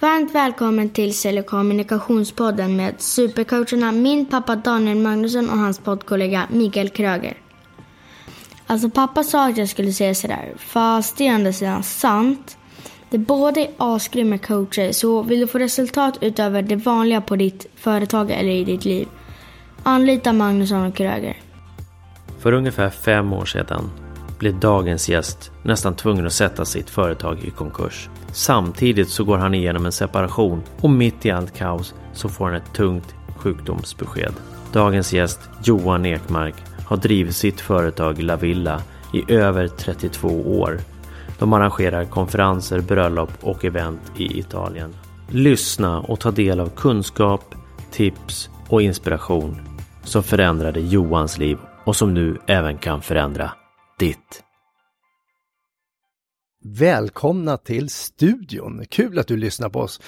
Varmt välkommen till Sälj och kommunikationspodden med supercoacherna min pappa Daniel Magnusson och hans poddkollega Mikael Kröger. Alltså pappa sa att jag skulle säga sådär, fast det är ändå sidan sant. Det båda är asgrymma coacher, så vill du få resultat utöver det vanliga på ditt företag eller i ditt liv, anlita Magnusson och Kröger. För ungefär fem år sedan blev dagens gäst nästan tvungen att sätta sitt företag i konkurs. Samtidigt så går han igenom en separation och mitt i allt kaos så får han ett tungt sjukdomsbesked. Dagens gäst Johan Ekmark har drivit sitt företag La Villa i över 32 år. De arrangerar konferenser, bröllop och event i Italien. Lyssna och ta del av kunskap, tips och inspiration som förändrade Johans liv och som nu även kan förändra ditt. Välkomna till studion! Kul att du lyssnar på oss.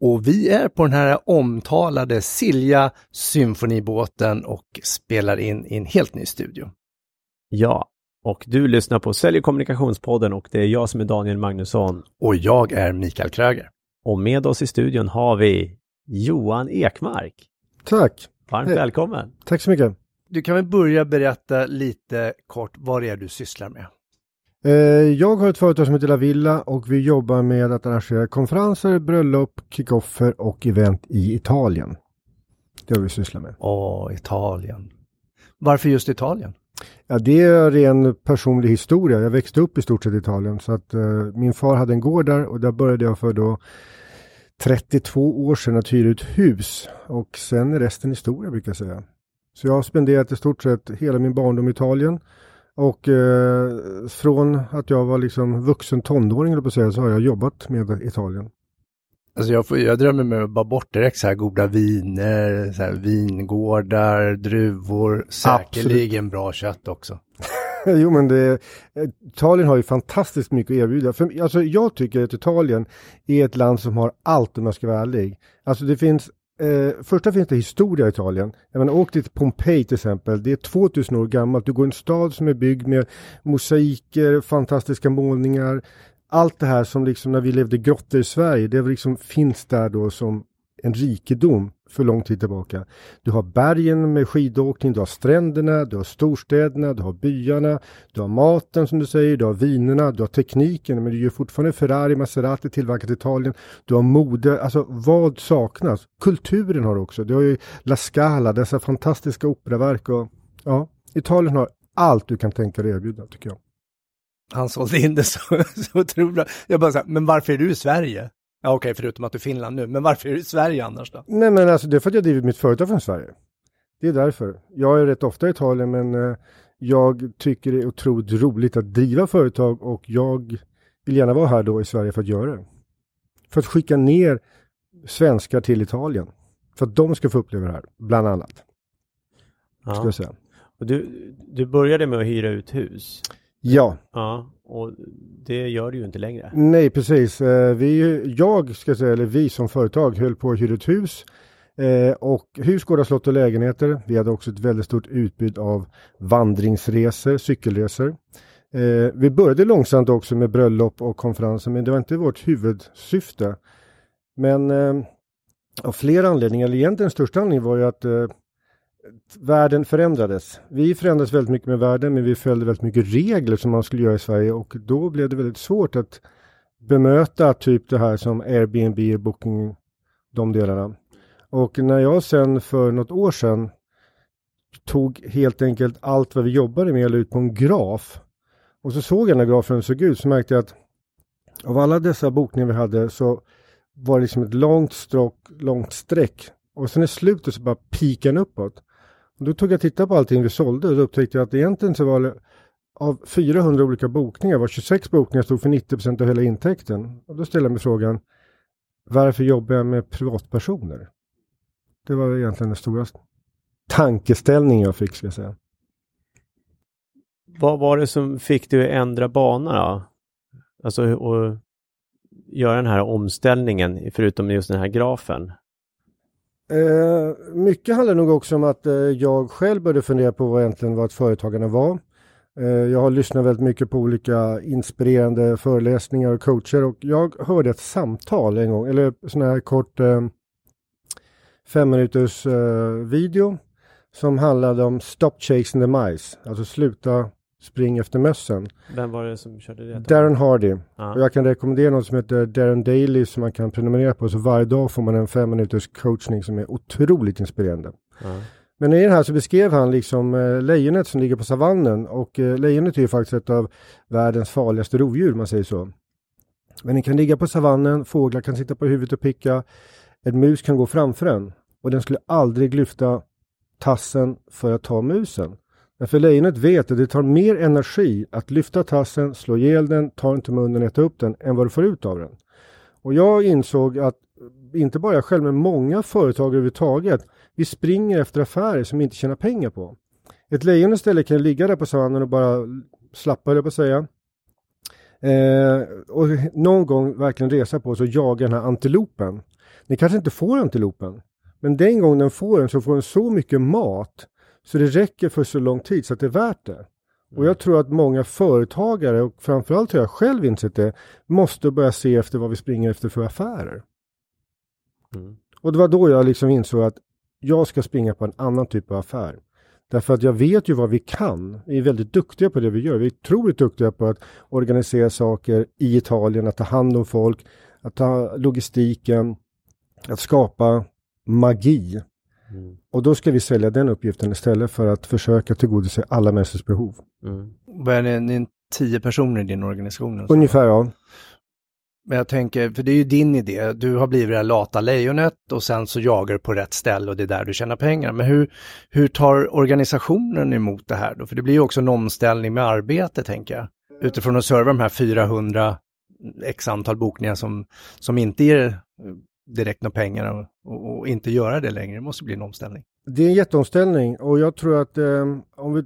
Och vi är på den här omtalade Silja symfonibåten och spelar in i en helt ny studio. Ja, och du lyssnar på Sälj och kommunikationspodden och det är jag som är Daniel Magnusson. Och jag är Mikael Kröger. Och med oss i studion har vi Johan Ekmark. Tack! Varmt Hej. välkommen! Tack så mycket. Du kan väl börja berätta lite kort vad det är du sysslar med? Eh, Jag har ett företag som heter Lavilla och vi jobbar med att arrangera konferenser, bröllop, kickoffer och event i Italien. Det har vi sysslat med. Åh, Italien. Varför just Italien? Ja, det är ren personlig historia. Jag växte upp i stort sett i Italien så att eh, min far hade en gård där och där började jag för då 32 år sedan att hyra ut hus och sen är resten historia brukar jag säga. Så jag har spenderat i stort sett hela min barndom i Italien och eh, från att jag var liksom vuxen tonåring på säga, så har jag jobbat med Italien. Alltså jag, får, jag drömmer mig bara bort direkt så här goda viner, så här vingårdar, druvor, säkerligen bra kött också. jo men det, Italien har ju fantastiskt mycket att erbjuda. För, alltså, jag tycker att Italien är ett land som har allt om jag ska vara ärlig. Alltså det finns Eh, första finns det historia i Italien. Jag menar, åk till Pompeji till exempel. Det är 2000 år gammalt. Du går i en stad som är byggd med mosaiker, fantastiska målningar. Allt det här som liksom när vi levde grottor i Sverige, det liksom finns där då som en rikedom för lång tid tillbaka. Du har bergen med skidåkning, du har stränderna, du har storstäderna, du har byarna, du har maten som du säger, du har vinerna, du har tekniken, men du gör fortfarande Ferrari, Maserati tillverkat i Italien. Du har mode, alltså vad saknas? Kulturen har du också. Du har ju La Scala, dessa fantastiska operaverk och ja, Italien har allt du kan tänka dig erbjuda tycker jag. Han sålde in det så, så otroligt bra. Jag bara så här, men varför är du i Sverige? Ja okej, okay, förutom att du är Finland nu, men varför är du i Sverige annars då? Nej men alltså det är för att jag driver mitt företag från Sverige. Det är därför. Jag är rätt ofta i Italien men eh, jag tycker det är otroligt roligt att driva företag och jag vill gärna vara här då i Sverige för att göra det. För att skicka ner svenskar till Italien. För att de ska få uppleva det här, bland annat. Ja. Ska jag säga. Och du, du började med att hyra ut hus. Ja. Ja, och det gör det ju inte längre. Nej, precis. Eh, vi, jag ska säga, eller vi som företag höll på att hyra ett hus. Eh, och hus, gårdar, slott och lägenheter. Vi hade också ett väldigt stort utbud av vandringsresor, cykelresor. Eh, vi började långsamt också med bröllop och konferenser, men det var inte vårt huvudsyfte. Men av flera anledningar, eller egentligen den största anledningen var ju att eh, världen förändrades. Vi förändrades väldigt mycket med världen, men vi följde väldigt mycket regler som man skulle göra i Sverige och då blev det väldigt svårt att bemöta typ det här som Airbnb, och Booking, de delarna. Och när jag sen för något år sedan tog helt enkelt allt vad vi jobbade med eller ut på en graf och så såg jag när grafen såg ut så märkte jag att av alla dessa bokningar vi hade så var det liksom ett långt stråk, långt streck och sen i slutet så bara pikan den uppåt. Och då tog jag titta på allting vi sålde och då upptäckte jag att egentligen så var det av 400 olika bokningar var 26 bokningar stod för 90% av hela intäkten. Och då ställer jag mig frågan varför jobbar jag med privatpersoner? Det var egentligen den stora tankeställning jag fick ska jag säga. Vad var det som fick dig att ändra bana då? Alltså och göra den här omställningen förutom just den här grafen? Eh, mycket handlar nog också om att eh, jag själv började fundera på vad egentligen vad ett företagande var. Eh, jag har lyssnat väldigt mycket på olika inspirerande föreläsningar och coacher och jag hörde ett samtal en gång, eller sån här kort eh, fem minuters eh, video som handlade om Stop chasing the mice, alltså sluta spring efter mössen. Vem var det som körde det? Darren Hardy. Ja. Och jag kan rekommendera något som heter Darren Daily som man kan prenumerera på. Så varje dag får man en fem minuters coachning som är otroligt inspirerande. Ja. Men i den här så beskrev han liksom eh, lejonet som ligger på savannen och eh, lejonet är ju faktiskt ett av världens farligaste rovdjur om man säger så. Men den kan ligga på savannen, fåglar kan sitta på huvudet och picka, en mus kan gå framför den och den skulle aldrig lyfta tassen för att ta musen. Därför lejonet vet att det tar mer energi att lyfta tassen, slå ihjäl den, ta den till munnen och äta upp den än vad du får ut av den. Och jag insåg att inte bara jag själv men många företag överhuvudtaget vi springer efter affärer som vi inte tjänar pengar på. Ett lejon istället kan ligga där på savannen och bara slappa, höll jag på att säga. Eh, och någon gång verkligen resa på sig och jaga den här antilopen. Ni kanske inte får antilopen, men den gången den får den så får den så mycket mat så det räcker för så lång tid så att det är värt det. Och jag tror att många företagare och framförallt har jag själv insett det, måste börja se efter vad vi springer efter för affärer. Mm. Och det var då jag liksom insåg att jag ska springa på en annan typ av affär. Därför att jag vet ju vad vi kan. Vi är väldigt duktiga på det vi gör. Vi är otroligt duktiga på att organisera saker i Italien, att ta hand om folk, att ta logistiken, att skapa magi. Mm. Och då ska vi sälja den uppgiften istället för att försöka tillgodose alla människors behov. Mm. Är det, ni är tio personer i din organisation? alltså? Ungefär ja. Men jag tänker, för det är ju din idé, du har blivit det här lata lejonet och sen så jagar du på rätt ställe och det är där du tjänar pengar. Men hur, hur tar organisationen emot det här då? För det blir ju också en omställning med arbete tänker jag. Utifrån att serva de här 400 x antal bokningar som, som inte ger eh, direkt några pengar och, och, inte göra det längre. Det måste bli en omställning. Det är en jätteomställning och jag tror att eh, om vi,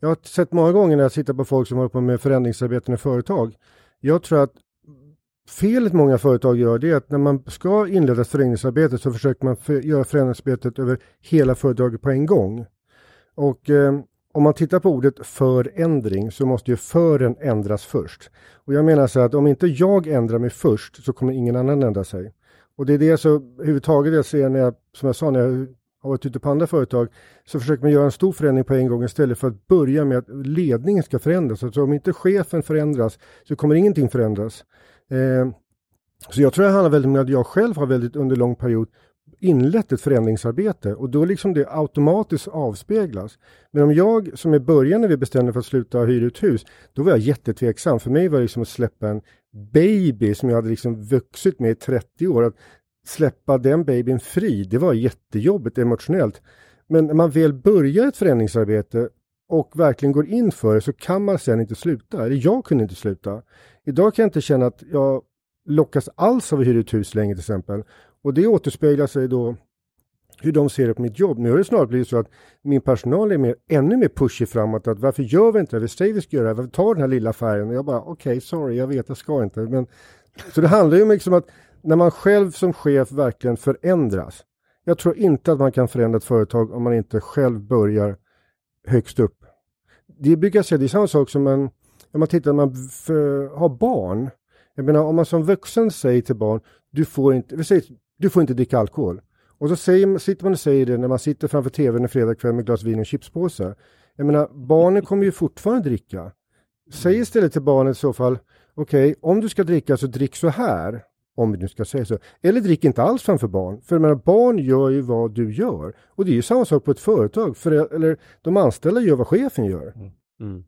jag har sett många gånger när jag sitter på folk som håller på med förändringsarbeten i företag. Jag tror att felet många företag gör det är att när man ska inleda ett förändringsarbete så försöker man för, göra förändringsarbetet över hela företaget på en gång. Och eh, om man tittar på ordet förändring så måste ju fören ändras först. Och jag menar så att om inte jag ändrar mig först så kommer ingen annan ändra sig. Och det är det så överhuvudtaget jag ser när jag, som jag sa, när jag har varit ute på andra företag så försöker man göra en stor förändring på en gång istället för att börja med att ledningen ska förändras. Så om inte chefen förändras så kommer ingenting förändras. Eh, så jag tror det handlar väldigt mycket om att jag själv har väldigt under lång period inlett ett förändringsarbete och då liksom det automatiskt avspeglas. Men om jag som i början när vi bestämde för att sluta hyra ut hus, då var jag jättetveksam. För mig var det liksom att släppa en baby som jag hade liksom vuxit med i 30 år. Att släppa den babyn fri, det var jättejobbigt emotionellt. Men när man väl börjar ett förändringsarbete och verkligen går in för det så kan man sen inte sluta. Eller jag kunde inte sluta. Idag kan jag inte känna att jag lockas alls av att hyra ut hus längre till exempel. Och det återspeglar sig då hur de ser det på mitt jobb. Nu har det snarare blivit så att min personal är mer, ännu mer pushig framåt. Att varför gör vi inte det? Vi säger vi ska göra det. Varför tar den här lilla färgen? Och jag bara okej, okay, sorry, jag vet, jag ska inte. Men, så det handlar ju om liksom att när man själv som chef verkligen förändras. Jag tror inte att man kan förändra ett företag om man inte själv börjar högst upp. Det brukar jag säga, det är samma sak som en, om man tittar när man har barn. Jag menar om man som vuxen säger till barn, du får inte, vi säger, du får inte dricka alkohol. Och så säger, sitter man och säger det när man sitter framför tvn en fredagkväll med glas vin och chipspåse. Jag menar, barnen kommer ju fortfarande dricka. Säg istället till barnet i så fall, okej, okay, om du ska dricka så drick så här. Om vi nu ska säga så. Eller drick inte alls framför barn. För jag menar, barn gör ju vad du gör. Och det är ju samma sak på ett företag. För, eller de anställda gör vad chefen gör. Mm.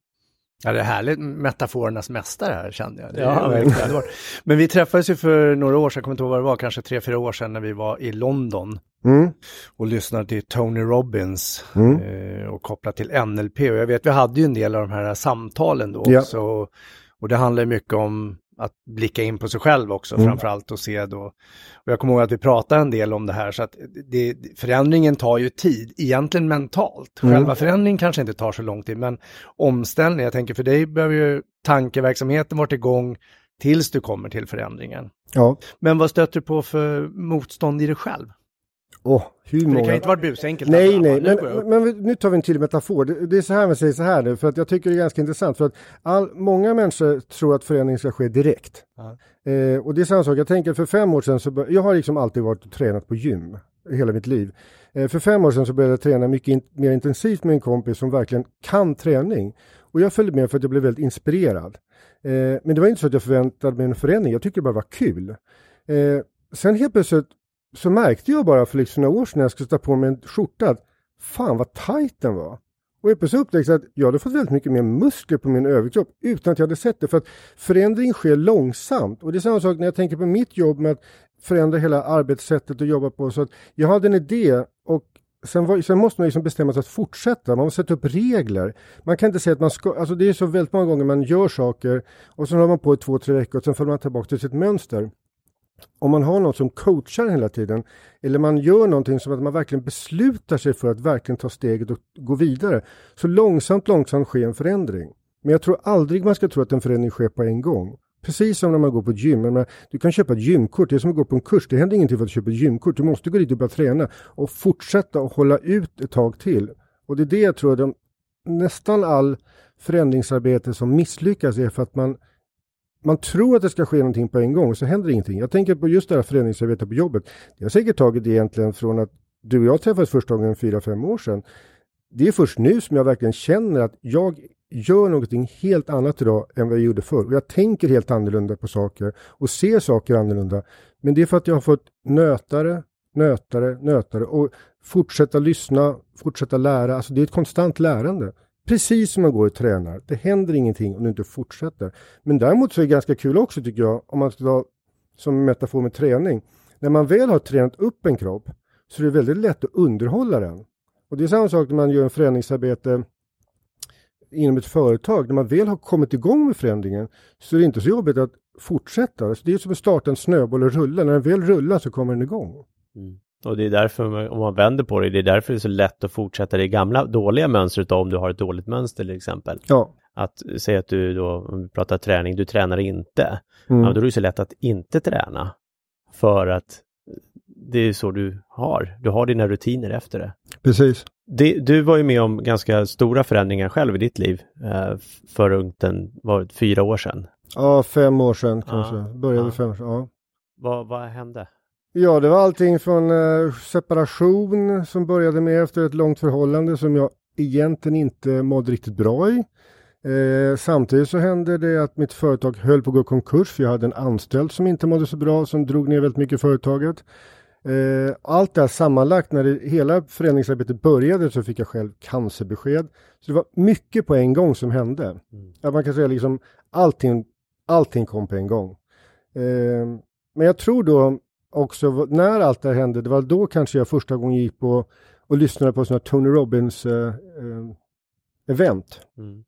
Ja, det är härligt, metaforernas mästare här kände jag. Ja, underbart. Men vi träffades ju för några år sedan, jag kommer inte ihåg vad det var, kanske tre, fyra år sedan när vi var i London Mm. och lyssnade till Tony Robbins Mm. eh, och kopplat till NLP. Och jag vet, vi hade ju en del av de här samtalen då Ja. också. Och det handlar mycket om att blicka in på sig själv också Mm. framförallt och se då. Och jag kommer ihåg att vi pratade en del om det här så att det, förändringen tar ju tid, egentligen mentalt. Mm. Själva förändringen kanske inte tar så lång tid men omställning, jag tänker för dig behöver ju tankeverksamheten varit igång tills du kommer till förändringen. Ja. Men vad stöter du på för motstånd i dig själv? Åh, hur För många... det kan inte vara busenkelt. Nej, nej, men, men nu tar vi en till metafor. Det, det är så här man säger så här nu, för att jag tycker det är ganska intressant. För att all, många människor tror att förändring ska ske direkt. Eh, och det är samma sak, jag tänker för fem år sedan så bör, jag har liksom alltid varit och tränat på gym hela mitt liv. Eh, för fem år sedan så började jag träna mycket in, mer intensivt med en kompis som verkligen kan träning. Och jag följde med för att jag blev väldigt inspirerad. Eh, men det var inte så att jag förväntade mig en förändring, jag tyckte det bara var kul. Eh, sen helt plötsligt så märkte jag bara för liksom några år sedan när jag skulle ta på mig en skjorta att fan vad tajt den var. Och helt plötsligt upptäckte jag att jag hade fått väldigt mycket mer muskler på min överkropp utan att jag hade sett det. För att förändring sker långsamt. Och det är samma sak när jag tänker på mitt jobb med att förändra hela arbetssättet och jobba på. Så att jag hade en idé och sen, var, sen måste man liksom bestämma sig att fortsätta. Man måste sätta upp regler. Man kan inte säga att man ska, alltså det är så väldigt många gånger man gör saker och sen håller man på i två, tre veckor och sen faller man tillbaka till sitt mönster om man har någon som coachar hela tiden eller man gör någonting som att man verkligen beslutar sig för att verkligen ta steget och gå vidare så långsamt, långsamt sker en förändring. Men jag tror aldrig man ska tro att en förändring sker på en gång. Precis som när man går på ett gym. Menar, Du kan köpa ett gymkort, det är som att gå på en kurs. Det händer ingenting för att du köper ett gymkort. Du måste gå dit och börja träna och fortsätta och hålla ut ett tag till. Och det är det jag tror att de, nästan all förändringsarbete som misslyckas är för att man man tror att det ska ske någonting på en gång och så händer ingenting. Jag tänker på just det här förändringsarbetet på jobbet. Det har säkert tagit egentligen från att du och jag träffades första gången fyra fem år sedan. Det är först nu som jag verkligen känner att jag gör någonting helt annat idag än vad jag gjorde förr. Och jag tänker helt annorlunda på saker och ser saker annorlunda. Men det är för att jag har fått nötare, nötare, nötare och fortsätta lyssna, fortsätta lära. Alltså det är ett konstant lärande. Precis som man går och tränar. Det händer ingenting om du inte fortsätter. Men däremot så är det ganska kul också tycker jag, om man ska ta som metafor med träning. När man väl har tränat upp en kropp så är det väldigt lätt att underhålla den. Och det är samma sak när man gör en förändringsarbete inom ett företag. När man väl har kommit igång med förändringen så är det inte så jobbigt att fortsätta. Så det är som att starta en snöboll och rulla. När den väl rullar så kommer den igång. Mm. Och det är därför, om man vänder på det, det är därför det är så lätt att fortsätta det gamla dåliga mönstret om du har ett dåligt mönster till exempel. Ja. Att säga att du då, om vi pratar träning, du tränar inte. Mm. Ja, då är det så lätt att inte träna. För att det är så du har. Du har dina rutiner efter det. Precis. det du var ju med om ganska stora förändringar själv i ditt liv eh, för runt en, var fyra år sedan. Ja, fem år sedan kanske. Ja. Började Ja. fem år sedan. Ja. Vad, vad hände? Ja, det var allting från eh, separation som började med efter ett långt förhållande som jag egentligen inte mådde riktigt bra i. Eh, samtidigt så hände det att mitt företag höll på att gå i konkurs för jag hade en anställd som inte mådde så bra som drog ner väldigt mycket i företaget. Eh, allt det här sammanlagt när det, hela förändringsarbetet började så fick jag själv cancerbesked. Så det var mycket på en gång som hände. Ja, man kan säga liksom allting, allting kom på en gång. Eh, men jag tror då också när allt det här hände, det var då kanske jag första gången gick på och lyssnade på sådana Tony Robbins eh, eh, event. Mm.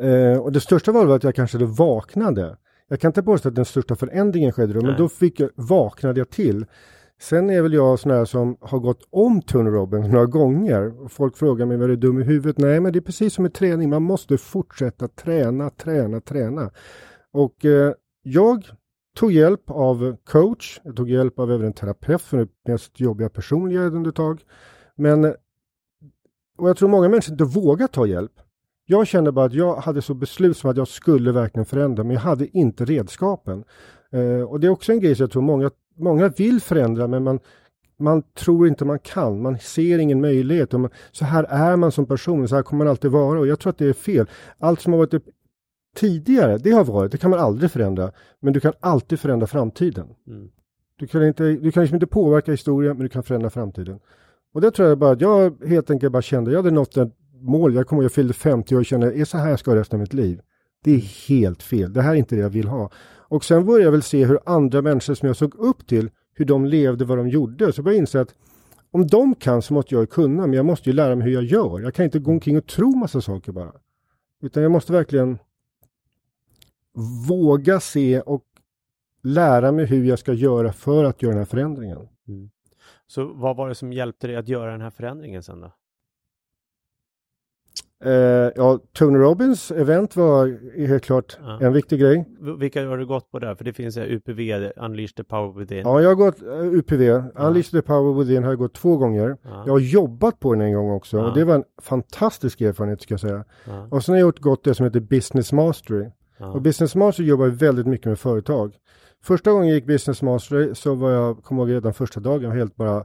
Eh, och det största var att jag kanske då vaknade. Jag kan inte påstå att den största förändringen skedde då, men Nej. då fick jag, vaknade jag till. Sen är väl jag sån här som har gått om Tony Robbins några gånger. Och folk frågar mig, var du dum i huvudet? Nej, men det är precis som med träning. Man måste fortsätta träna, träna, träna. Och eh, jag tog hjälp av coach. Jag tog hjälp av även en terapeut för det mest jobbiga personliga under ett tag. Men och jag tror många människor inte vågar ta hjälp. Jag kände bara att jag hade så beslut som att jag skulle verkligen förändra, men jag hade inte redskapen. Eh, och det är också en grej som jag tror många, många vill förändra, men man, man tror inte man kan. Man ser ingen möjlighet. Och man, så här är man som person, så här kommer man alltid vara. Och jag tror att det är fel. Allt som har varit tidigare, det har varit, det kan man aldrig förändra. Men du kan alltid förändra framtiden. Mm. Du kan, inte, du kan liksom inte påverka historien, men du kan förändra framtiden. Och det tror jag bara att jag helt enkelt bara kände, jag hade nått ett mål, jag kommer jag fyllde 50 och kände, är så här ska jag resten av mitt liv? Det är helt fel, det här är inte det jag vill ha. Och sen började jag väl se hur andra människor som jag såg upp till, hur de levde, vad de gjorde. Så började jag inse att om de kan så måste jag kunna, men jag måste ju lära mig hur jag gör. Jag kan inte gå omkring och tro massa saker bara. Utan jag måste verkligen våga se och lära mig hur jag ska göra för att göra den här förändringen. Så vad var det som hjälpte dig att göra den här förändringen sen då? Eh, ja, Tony Robbins event var helt klart Ja. en viktig grej. Vilka har du gått på där? För det finns ju UPV, Unleash the Power Within. Ja, jag har gått uh, UPV, Unleash the Power Within har jag gått två gånger. Ja. Jag har jobbat på den en gång också Ja. och det var en fantastisk erfarenhet ska jag säga. Ja. Och sen har jag gjort gått det som heter Business Mastery. Ja. Och Business Mastery jobbar väldigt mycket med företag. Första gången jag gick Business Mastery så var jag, kommer ihåg redan första dagen, jag var helt bara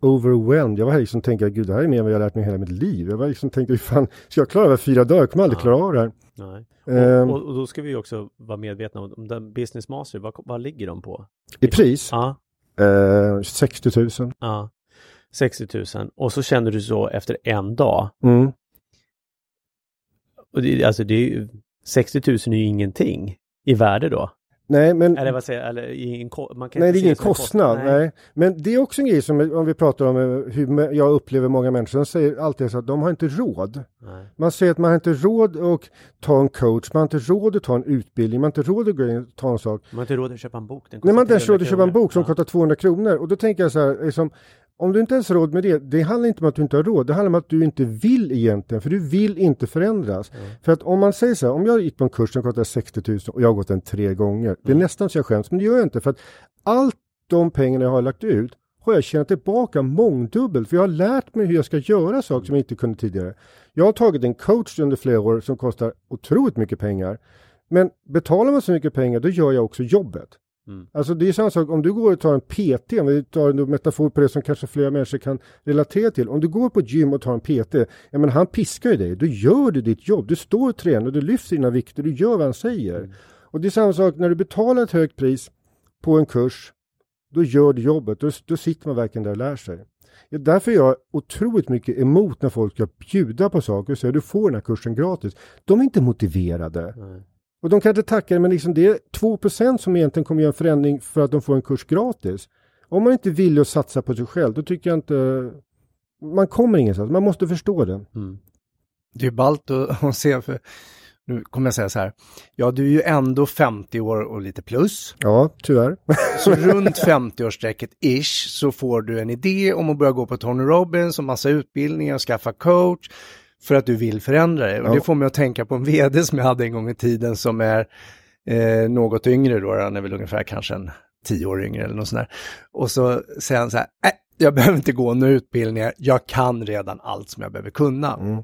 overwhelmed. Jag var liksom tänkte, gud det här är mer än vad jag har lärt mig hela mitt liv. Jag var liksom tänkte, hur fan ska jag klara det här fyra dagar? Jag kommer aldrig Ja. klara av det här. Nej. Ehm, Och, och, och då ska vi också vara medvetna om, om den Business Master, vad, vad ligger de på? I pris? Ja, Eh, 60 000. ja. 60 000. Och så känner du så efter en dag. Mm. Och det, alltså det är ju, 60 000 är ju ingenting i värde då. Nej, men Eller vad säger jag, eller i en, man kan Nej, det är ingen som en kostnad. Nej. Men det är också en grej som, om vi pratar om eh, hur jag upplever många människor, de säger alltid så att de har inte råd. Nej. Man säger att man har inte råd att ta en coach, man har inte råd att ta en utbildning, man har inte råd att gå in och ta en sak. Man har inte råd att köpa en bok. Den Nej, man har inte råd att köpa en 300 bok som kronor. kostar 200 kronor. Och då tänker jag så här, liksom, om du inte ens har råd med det, det handlar inte om att du inte har råd, det handlar om att du inte vill egentligen, för du vill inte förändras. För att om man säger så här, om jag gick på en kurs som kostar 60 000 och jag har gått den tre gånger, det är nästan så jag skäms, men det gör jag inte, för att allt de pengarna jag har lagt ut har jag tjänat tillbaka mångdubbelt, för jag har lärt mig hur jag ska göra saker som jag inte kunde tidigare. Jag har tagit en coach under flera år som kostar otroligt mycket pengar, men betalar man så mycket pengar, då gör jag också jobbet. Mm. Alltså det är samma sak om du går och tar en PT, om vi tar en metafor på det som kanske flera människor kan relatera till. Om du går på gym och tar en PT, ja men han piskar ju dig, då gör du ditt jobb. Du står och tränar, du lyfter dina vikter, du gör vad han säger. Och det är samma sak när du betalar ett högt pris på en kurs, då gör du jobbet, då, då sitter man verkligen där och lär sig. Ja, Därför är jag otroligt mycket emot när folk ska bjuda på saker och säga du får den här kursen gratis. De är inte motiverade. Nej. Och de kan inte tacka men liksom det är 2% som egentligen kommer göra en förändring för att de får en kurs gratis. Om man inte vill att satsa på sig själv, då tycker jag inte... Man kommer ingenstans, man måste förstå det. Mm. Det är ballt att, att se, för nu kommer jag säga så här, ja du är ju ändå 50 år och lite plus. Ja, tyvärr. Så runt 50-årsstrecket ish så får du en idé om att börja gå på Tony Robbins och massa utbildningar och skaffa coach för att du vill förändra dig. Och Ja. det får mig att tänka på en vd som jag hade en gång i tiden som är eh, något yngre då, han är väl ungefär kanske en tio år yngre eller något sånt där. Och så säger han så här, äh, jag behöver inte gå några utbildningar, jag kan redan allt som jag behöver kunna. Mm.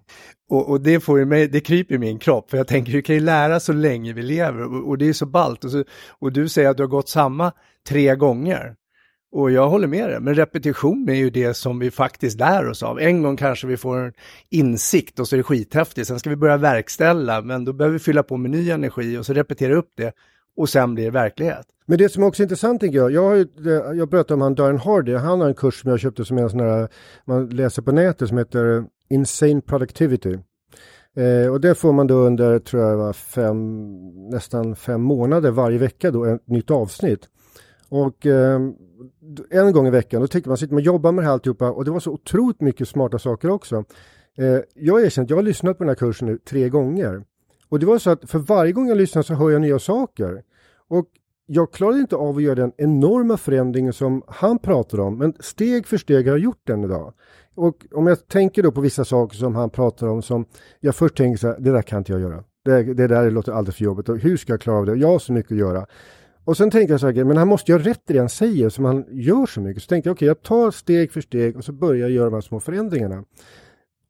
Och, och det får ju mig, det kryper i min kropp, för jag tänker, vi kan ju lära så länge vi lever och, och det är så ballt. Och, så, och du säger att du har gått samma tre gånger. Och jag håller med dig, men repetition är ju det som vi faktiskt lär oss av. En gång kanske vi får en insikt och så är det skithäftigt, sen ska vi börja verkställa, men då behöver vi fylla på med ny energi och så repetera upp det och sen blir det verklighet. Men det som också är intressant tycker jag, jag, har ju, eh, jag berättade om han Darren Hardy, han har en kurs som jag köpte som är en sån här, man läser på nätet som heter Insane Productivity. Eh, och det får man då under, tror jag var fem, nästan fem månader varje vecka då, ett nytt avsnitt. Och eh, en gång i veckan, då tycker man, sitter man och jobbar med det här alltihopa och det var så otroligt mycket smarta saker också. Eh, jag erkänner att jag har lyssnat på den här kursen nu tre gånger. Och det var så att för varje gång jag lyssnar så hör jag nya saker. Och jag klarade inte av att göra den enorma förändringen som han pratar om, men steg för steg har jag gjort den idag. Och om jag tänker då på vissa saker som han pratar om som jag först tänker så här, det där kan inte jag göra. Det, det där låter alldeles för jobbigt och hur ska jag klara av det? Jag har så mycket att göra. Och sen tänker jag så här, men han måste ju ha rätt i det han säger som han gör så mycket. Så tänkte jag, okej, jag tar steg för steg och så börjar jag göra de här små förändringarna.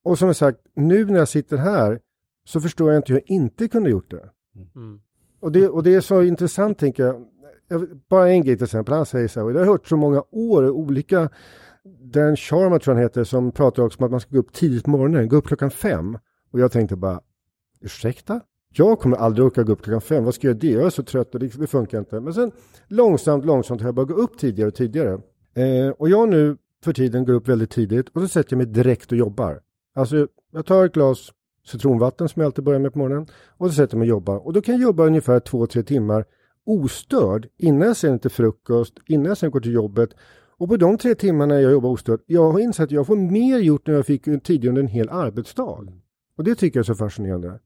Och som jag sagt, nu när jag sitter här så förstår jag inte hur jag inte kunde gjort det. Mm. Och det, och det är så intressant tänker jag. jag. Bara en grej till exempel, han säger så här, och det har jag hört så många år, olika, Dan Sharma tror jag han heter, som pratar också om att man ska gå upp tidigt på morgonen, gå upp klockan fem. Och jag tänkte bara, ursäkta? Jag kommer aldrig orka gå upp klockan fem, vad ska jag göra det? Jag är så trött och det, det funkar inte. Men sen långsamt, långsamt har jag börjat gå upp tidigare och tidigare. Eh, och jag nu för tiden går upp väldigt tidigt och så sätter jag mig direkt och jobbar. Alltså jag tar ett glas citronvatten som jag alltid börjar med på morgonen och så sätter jag mig och jobbar. Och då kan jag jobba ungefär två, tre timmar ostörd innan jag sen till frukost, innan jag sen går till jobbet. Och på de tre timmarna jag jobbar ostörd, jag har insett att jag får mer gjort än jag fick tidigare under en hel arbetsdag. Och det tycker jag är så fascinerande.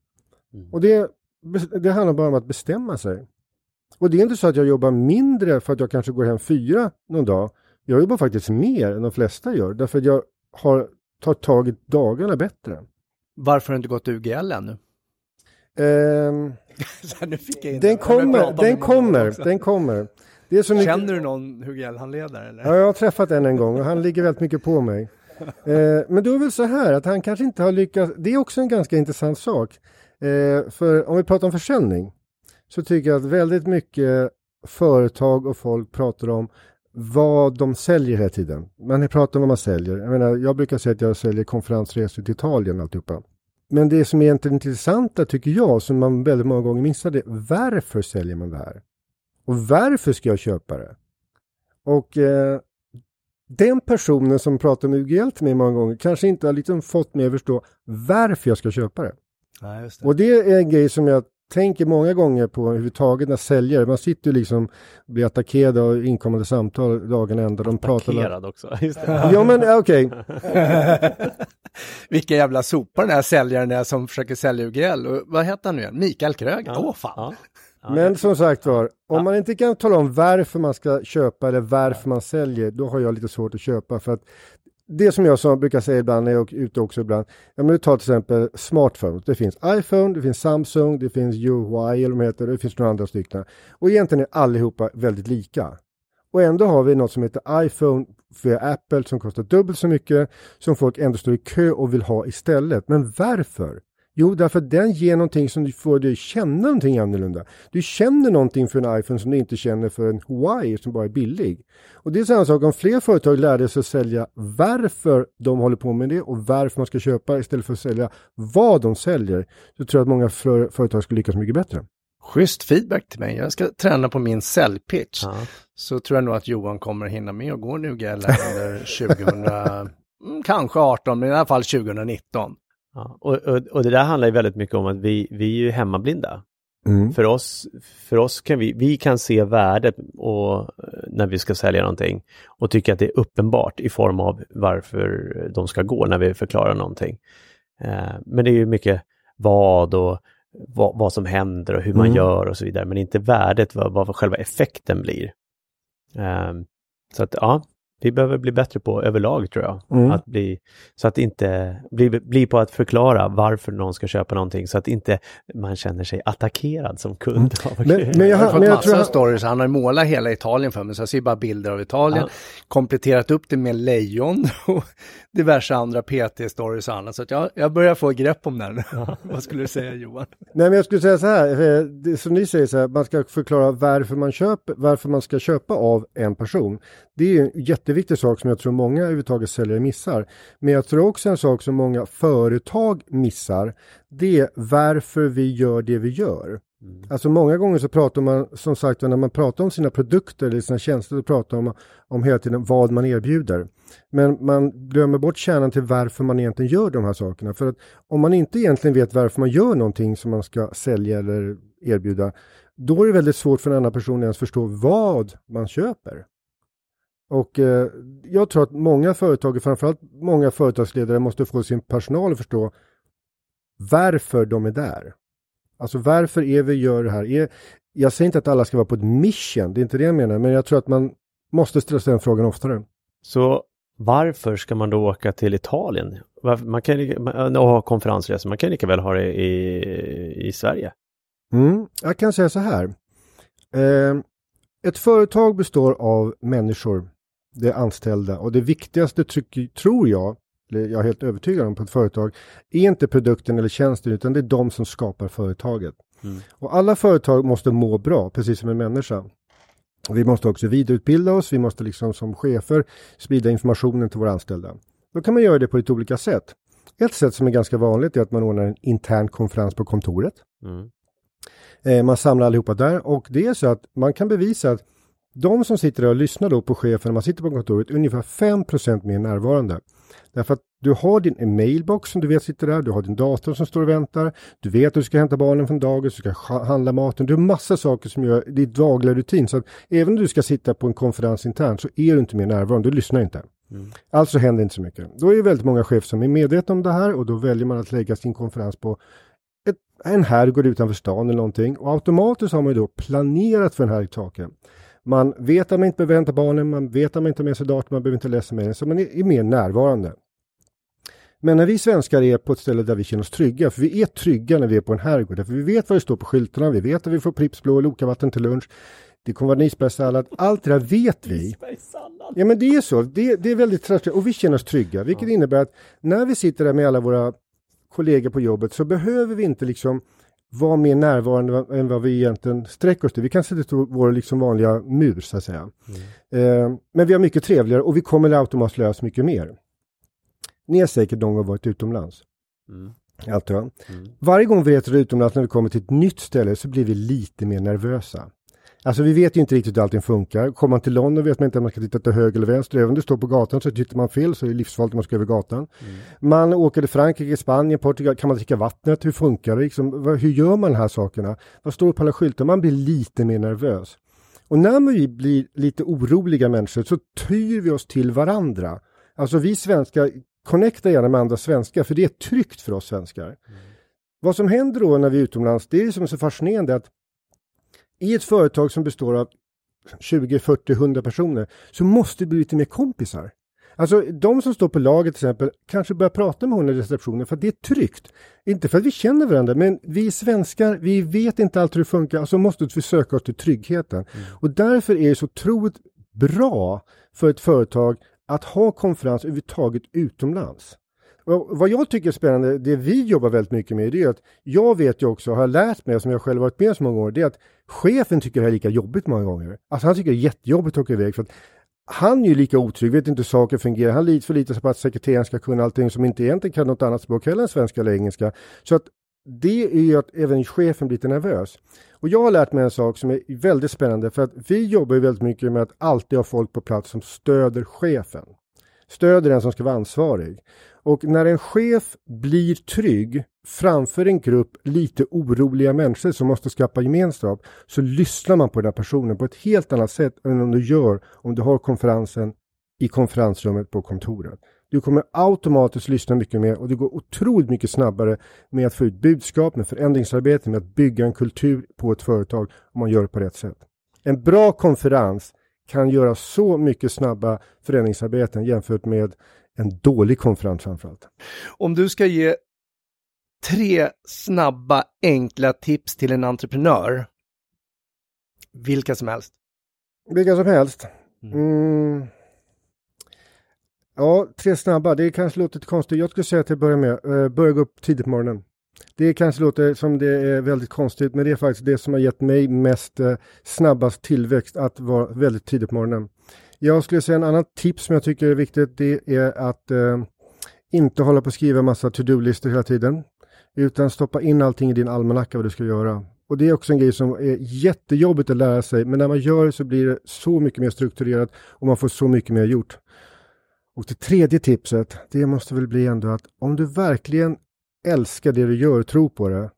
Och det, det handlar bara om att bestämma sig. Och det är inte så att jag jobbar mindre för att jag kanske går hem fyra någon dag. Jag jobbar faktiskt mer än de flesta gör, därför att jag har tagit tag i dagarna bättre. Varför har du inte gått UGL ännu? Så nu fick jag in den kommer, den kommer, den kommer. Det är så mycket... Känner du någon UGL-handledare eller? Ja, jag har träffat en en gång och han ligger väldigt mycket på mig. Eh, men då är det väl så här att han kanske inte har lyckats. Det är också en ganska intressant sak. Eh, för om vi pratar om försäljning så tycker jag att väldigt mycket företag och folk pratar om vad de säljer hela tiden. Man pratar om vad man säljer. Jag, menar, jag brukar säga att jag säljer konferensresor till Italien och alltihopa. Men det som är egentligen intressanta tycker jag, som man väldigt många gånger missar, det varför säljer man det här? Och varför ska jag köpa det? Och eh, den personen som pratar med UGL till mig många gånger kanske inte har liksom fått mig att förstå varför jag ska köpa det. Just det. Och det är en grej som jag tänker många gånger på överhuvudtaget när säljare, man sitter ju liksom och blir attackerad av inkommande samtal dagen ända. De pratar om... Attackerad också. Just det. Ja men ja, okej, Vilken jävla sopa den här säljaren är som försöker sälja UGL. Och vad heter han nu igen? Mikael Kröger? Åh fan! Ja. Ja, men som sagt var, om man inte kan tala om varför man ska köpa eller varför man säljer, då har jag lite svårt att köpa. För att det som jag som brukar säga ibland när jag är ute också ibland, ja men du tar till exempel smartphones, det finns iPhone, det finns Samsung, det finns UI eller vad de heter, det finns några andra stycken. Och egentligen är allihopa väldigt lika. Och ändå har vi något som heter iPhone för Apple som kostar dubbelt så mycket som folk ändå står i kö och vill ha istället. Men varför? Jo, därför att den ger någonting som du får dig känna någonting annorlunda. Du känner någonting för en iPhone som du inte känner för en Huawei som bara är billig. Och det är samma sak om fler företag lärde sig att sälja varför de håller på med det och varför man ska köpa istället för att sälja vad de säljer. Så tror jag att många för- företag skulle lyckas mycket bättre. Schysst feedback till mig. Jag ska träna på min säljpitch. Ja. Så tror jag nog att Johan kommer hinna med och gå UGL här under 2000, mm, kanske 18, men i alla fall 2019. Ja. Och, och, och det där handlar ju väldigt mycket om att vi, vi är ju hemmablinda. För oss, för oss kan vi, vi kan se värdet och, eh, när vi ska sälja någonting och tycka att det är uppenbart i form av varför de ska gå när vi förklarar någonting. Eh, men det är ju mycket vad och vad, vad som händer och hur man Mm. gör och så vidare, men inte värdet, vad, vad själva effekten blir. Eh, så att ja, vi behöver bli bättre på överlag tror jag. Mm. Att bli, så att inte bli, bli på att förklara varför någon ska köpa någonting så att inte man känner sig attackerad som kund. av Men, men jag, Jag har fått men jag massa tror jag, stories. Han har målat hela Italien för mig, så jag ser bara bilder av Italien. Ja. Kompletterat upp det med lejon diverse andra PT-stories och annat. Så jag, jag börjar få grepp om den. Vad skulle du säga Johan? Nej, men jag skulle säga så här, eh, det, som ni säger så här, man ska förklara varför man, köper, varför man ska köpa av en person. Det är en jätteviktig sak som jag tror många överhuvudtaget säljare missar. Men jag tror också en sak som många företag missar, det är varför vi gör det vi gör. Mm. Alltså många gånger så pratar man, som sagt när man pratar om sina produkter eller sina tjänster, så pratar man om, om hela tiden vad man erbjuder. Men man glömmer bort kärnan till varför man egentligen gör de här sakerna. För att om man inte egentligen vet varför man gör någonting som man ska sälja eller erbjuda, då är det väldigt svårt för en annan person att ens förstå vad man köper. Och eh, jag tror att många företag, framförallt många företagsledare, måste få sin personal att förstå varför de är där. Alltså varför är vi gör det här? Är, jag säger inte att alla ska vara på ett mission, det är inte det jag menar, men jag tror att man måste ställa sig den frågan oftare. Så varför ska man då åka till Italien? Man kan man- och ha konferensresor, man kan lika väl ha det i, i Sverige. Mm, jag kan säga så här. Eh, ett företag består av människor, det är anställda och det viktigaste tryck, tror jag, jag är helt övertygad om på ett företag, är inte produkten eller tjänsten utan det är de som skapar företaget. Mm. Och alla företag måste må bra, precis som en människa. Vi måste också vidareutbilda oss, vi måste liksom som chefer sprida informationen till våra anställda. Då kan man göra det på lite olika sätt. Ett sätt som är ganska vanligt är att man ordnar en intern konferens på kontoret. Mm. Eh, man samlar allihopa där och det är så att man kan bevisa att de som sitter där och lyssnar då på chefen när man sitter på kontoret är ungefär 5% mer närvarande. Därför att du har din mailbox som du vet sitter där, du har din dator som står och väntar, du vet att du ska hämta barnen från dagis, du ska ha- handla maten, du har massa saker som gör ditt dagliga rutin. Så att även om du ska sitta på en konferens internt så är du inte mer närvarande, du lyssnar inte. Alltså händer inte så mycket. Då är det väldigt många chefer som är medvetna om det här och då väljer man att lägga sin konferens på ett, en herrgård utanför stan eller någonting och automatiskt har man ju då planerat för den här saken. Man vet att man inte behöver hämta barnen, man vet att man inte har med sig datorn, man behöver inte läsa med den, så man är, är mer närvarande. Men när vi svenskar är på ett ställe där vi känner oss trygga, för vi är trygga när vi är på en herrgård, för vi vet vad det står på skyltarna, vi vet att vi får Pripps blå Lokavatten till lunch, det kommer vara isbergssallad, allt det där vet vi. Ja men det är så, det, det är väldigt tröttande och vi känner oss trygga, vilket ja. innebär att när vi sitter där med alla våra kollegor på jobbet så behöver vi inte liksom vara mer närvarande än vad vi egentligen sträcker oss till. Vi kan sätta till vår liksom vanliga mur så att säga. Mm. Eh, men vi har mycket trevligare och vi kommer automatiskt lösa mycket mer. Ni har säkert någon gång varit utomlands. Mm. Alltid, mm. Varje gång vi reser utomlands när vi kommer till ett nytt ställe så blir vi lite mer nervösa. Alltså vi vet ju inte riktigt hur allting funkar. Kommer man till London vet man inte om man ska titta till höger eller vänster. Även om det står på gatan så tittar man fel så är det livsfarligt om man ska över gatan. Mm. Man åker till Frankrike, Spanien, Portugal. Kan man dricka vattnet? Hur funkar det? Liksom, hur gör man de här sakerna? Vad står på alla skyltar? Man blir lite mer nervös. Och när vi blir lite oroliga människor så tyr vi oss till varandra. Alltså vi svenskar connectar gärna med andra svenskar för det är tryggt för oss svenskar. Mm. Vad som händer då när vi är utomlands, det är som är så fascinerande att i ett företag som består av 20, 40, 100 personer så måste det bli lite mer kompisar. Alltså de som står på laget till exempel kanske börjar prata med hon i receptionen för att det är tryggt. Inte för att vi känner varandra men vi svenskar, vi vet inte alltid hur det funkar och så måste vi söka oss till tryggheten. Mm. Och därför är det så otroligt bra för ett företag att ha konferens överhuvudtaget utomlands. Vad jag tycker är spännande, det vi jobbar väldigt mycket med, det är att jag vet ju också, har lärt mig, som jag själv varit med så många år, det är att chefen tycker det här är lika jobbigt många gånger. Alltså han tycker det är jättejobbigt att åka iväg för att han är ju lika otrygg, vet inte hur saker fungerar. Han förlitar sig på att sekreteraren ska kunna allting som inte egentligen kan något annat språk heller än svenska eller engelska. Så att det är ju att även chefen blir lite nervös. Och jag har lärt mig en sak som är väldigt spännande för att vi jobbar ju väldigt mycket med att alltid ha folk på plats som stöder chefen. Stöder den som ska vara ansvarig. Och när en chef blir trygg framför en grupp lite oroliga människor som måste skapa gemenskap så lyssnar man på den här personen på ett helt annat sätt än om du gör om du har konferensen i konferensrummet på kontoret. Du kommer automatiskt lyssna mycket mer och det går otroligt mycket snabbare med att få ut budskap, med förändringsarbete, med att bygga en kultur på ett företag om man gör det på rätt sätt. En bra konferens kan göra så mycket snabba förändringsarbeten jämfört med en dålig konferens framförallt. Om du ska ge tre snabba, enkla tips till en entreprenör, vilka som helst? Vilka som helst? Mm. mm. Ja, tre snabba, det kanske låter lite konstigt. Jag skulle säga till att börja med, uh, börja gå upp tidigt på morgonen. Det kanske låter som det är väldigt konstigt, men det är faktiskt det som har gett mig mest eh, snabbast tillväxt, att vara väldigt tidigt på morgonen. Jag skulle säga en annan tips som jag tycker är viktigt, det är att eh, inte hålla på att skriva massa to-do-listor hela tiden, utan stoppa in allting i din almanacka vad du ska göra. Och det är också en grej som är jättejobbigt att lära sig, men när man gör det så blir det så mycket mer strukturerat och man får så mycket mer gjort. Och det tredje tipset, det måste väl bli ändå att om du verkligen älskar det du gör, tro på det,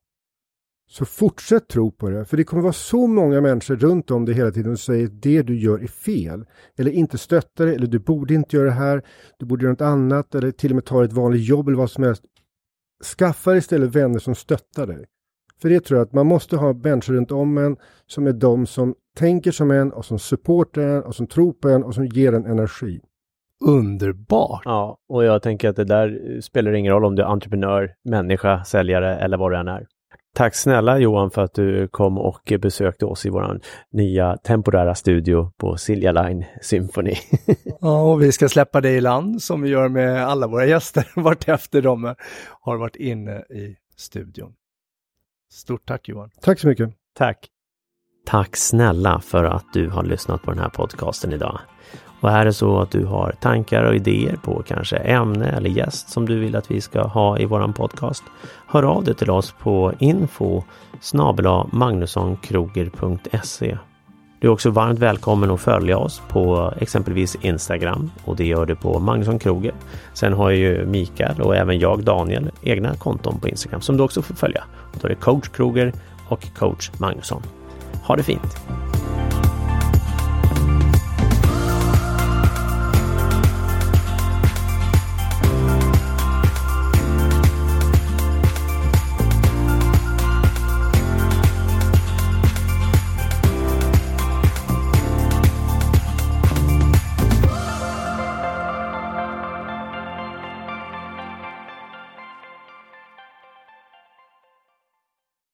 så fortsätt tro på det. För det kommer vara så många människor runt om dig hela tiden som säger att det du gör är fel. Eller inte stöttar det, eller du borde inte göra det här, du borde göra något annat, eller till och med ta ett vanligt jobb eller vad som helst. Skaffa istället vänner som stöttar dig. För det tror jag att man måste ha människor runt om en som är de som tänker som en och som supportar en och som tror på en och som ger en energi underbart. Ja, och jag tänker att det där spelar ingen roll om du är entreprenör, människa, säljare eller vad du än är. Tack snälla Johan för att du kom och besökte oss i vår nya temporära studio på Silja Line Symphony. ja, och vi ska släppa det i land som vi gör med alla våra gäster vartefter de har varit inne i studion. Stort tack Johan! Tack så mycket! Tack! Tack snälla för att du har lyssnat på den här podcasten idag. Och är det så att du har tankar och idéer på kanske ämne eller gäst som du vill att vi ska ha i våran podcast, hör av dig till oss på info magnussonkroger.se. Du är också varmt välkommen att följa oss på exempelvis Instagram och det gör du på Magnusson Kroger. Sen har ju Mikael och även jag, Daniel, egna konton på Instagram som du också får följa. Och då är det coach Kroger och coach Magnusson. Ha det fint!